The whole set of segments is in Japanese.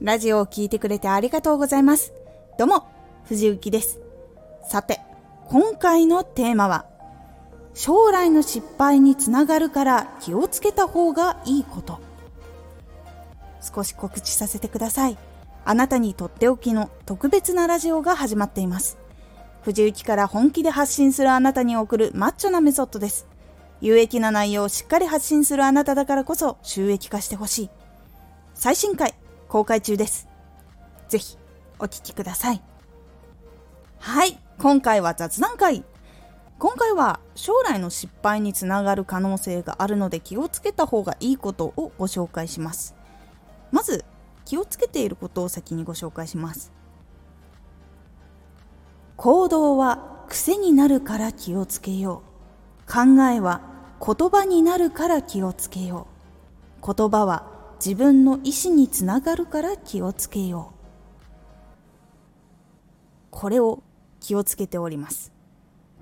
ラジオを聴いてくれてありがとうございます。どうも、藤幸です。さて、今回のテーマは、将来の失敗につながるから気をつけた方がいいこと。少し告知させてください。あなたにとっておきの特別なラジオが始まっています。藤幸から本気で発信するあなたに送るマッチョなメソッドです。有益な内容をしっかり発信するあなただからこそ収益化してほしい。最新回公開中です。ぜひお聴きください。はい、今回は雑談会。今回は将来の失敗につながる可能性があるので気をつけた方がいいことをご紹介します。まず気をつけていることを先にご紹介します。行動は癖になるから気をつけよう。考えは言葉になるから気をつけよう。言葉は自分の意思につながるから気をつけよう。これを気をつけております。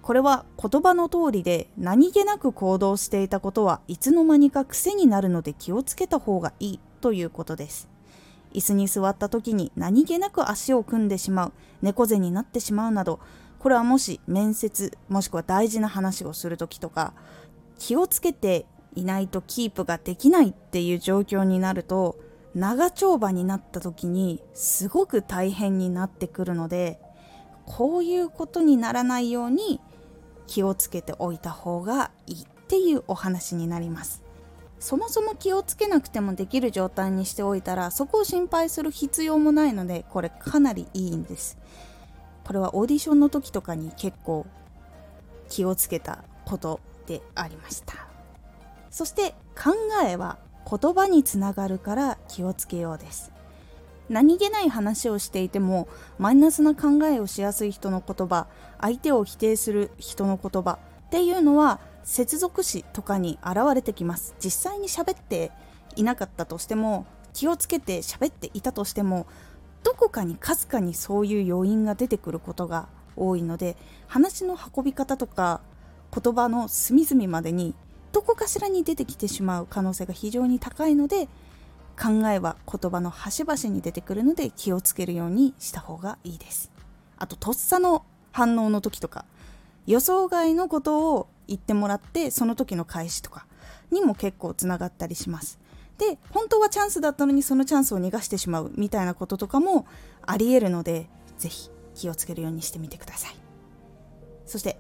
これは言葉の通りで何気なく行動していたことはいつの間にか癖になるので気をつけた方がいいということです。椅子に座った時に何気なく足を組んでしまう猫背になってしまうなどこれはもし面接もしくは大事な話をする時とか気をつけていないとキープができないっていう状況になると長丁場になった時にすごく大変になってくるのでこういうことにならないように気をつけておいた方がいいっていうお話になります。そもそも気をつけなくてもできる状態にしておいたらそこを心配する必要もないのでこれかなりいいんです。これはオーディションの時とかに結構気をつけたことでありました。そして考えは言葉につながるから気をつけようです。何気ない話をしていてもマイナスな考えをしやすい人の言葉相手を否定する人の言葉っていうのは接続詞とかに現れてきます。実際に喋っていなかったとしても気をつけて喋っていたとしてもどこかにかすかにそういう要因が出てくることが多いので話の運び方とか言葉の隅々までにどこかしらに出てきてしまう可能性が非常に高いので考えは言葉の端々に出てくるので気をつけるようにした方がいいです。あととっさの反応の時とか予想外のことを言ってもらってその時の返しとかにも結構つながったりします。で本当はチャンスだったのにそのチャンスを逃がしてしまうみたいなこととかもありえるので是非気をつけるようにしてみてください。そして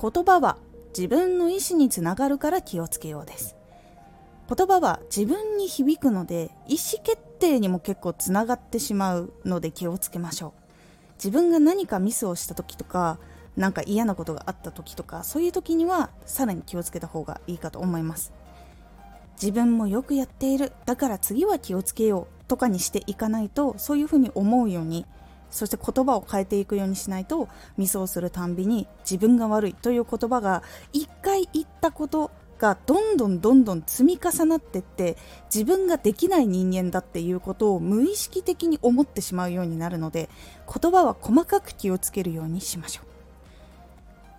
言葉は自分の意思につながるから気をつけようです。言葉は自分に響くので意思決定にも結構つながってしまうので気をつけましょう。自分が何かミスをした時とか何か嫌なことがあった時とかそういう時にはさらに気をつけた方がいいかと思います。自分もよくやっている。だから次は気をつけようとかにしていかないとそういうふうに思うようにそして言葉を変えていくようにしないとミスをするたんびに自分が悪いという言葉が一回言ったことがどんどんどんどん積み重なってって自分ができない人間だっていうことを無意識的に思ってしまうようになるので言葉は細かく気をつけるようにしましょう。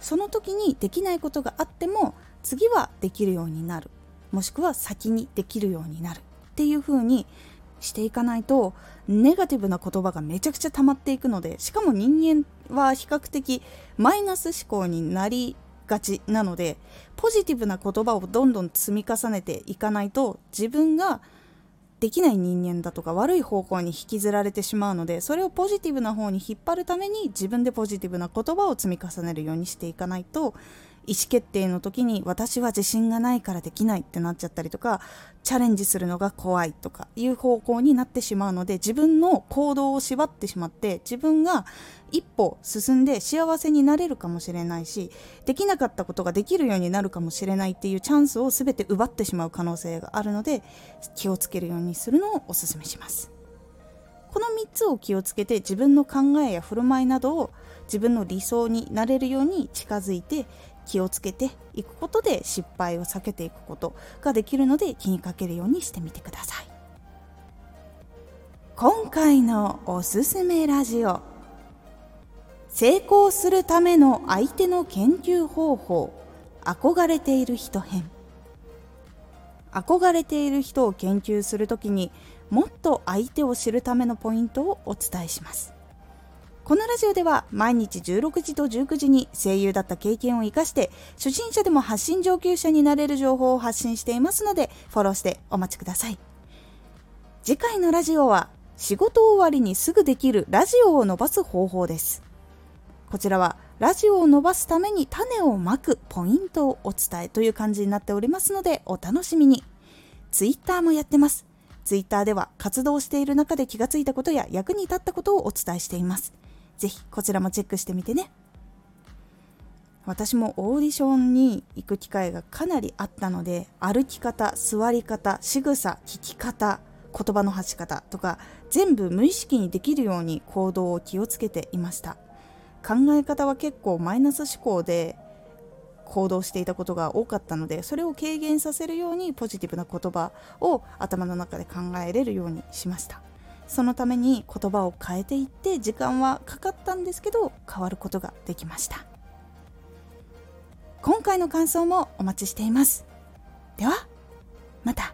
その時にできないことがあっても次はできるようになる。もしくは先にできるようになる。っていう風にしていかないとネガティブな言葉がめちゃくちゃ溜まっていくのでしかも人間は比較的マイナス思考になりがちなのでポジティブな言葉をどんどん積み重ねていかないと自分ができない人間だとか悪い方向に引きずられてしまうのでそれをポジティブな方に引っ張るために自分でポジティブな言葉を積み重ねるようにしていかないと意思決定の時に私は自信がないからできないってなっちゃったりとかチャレンジするのが怖いとかいう方向になってしまうので自分の行動を縛ってしまって自分が一歩進んで幸せになれるかもしれないしできなかったことができるようになるかもしれないっていうチャンスを全て奪ってしまう可能性があるので気をつけるようにするのをおすすめします。この3つを気をつけて自分の考えや振る舞いなどを自分の理想になれるように近づいて気をつけていくことで失敗を避けていくことができるので気にかけるようにしてみてください。今回のおすすめラジオ。成功するための相手の研究方法。憧れている人編。憧れている人を研究するときにもっと相手を知るためのポイントをお伝えします。このラジオでは毎日16時と19時に声優だった経験を生かして初心者でも発信上級者になれる情報を発信していますのでフォローしてお待ちください。次回のラジオは仕事終わりにすぐできるラジオを伸ばす方法です。こちらはラジオを伸ばすために種をまくポイントをお伝えという感じになっておりますのでお楽しみに。Twitter もやってます。ツイッターでは活動している中で気がついたことや役に立ったことをお伝えしています。ぜひこちらもチェックしてみてね。私もオーディションに行く機会がかなりあったので歩き方座り方仕草聞き方言葉の発し方とか全部無意識にできるように行動を気をつけていました考え方は結構マイナス思考で行動していたことが多かったのでそれを軽減させるようにポジティブな言葉を頭の中で考えれるようにしましたそのために言葉を変えていって時間はかかったんですけど変わることができました。今回の感想もお待ちしています。ではまた。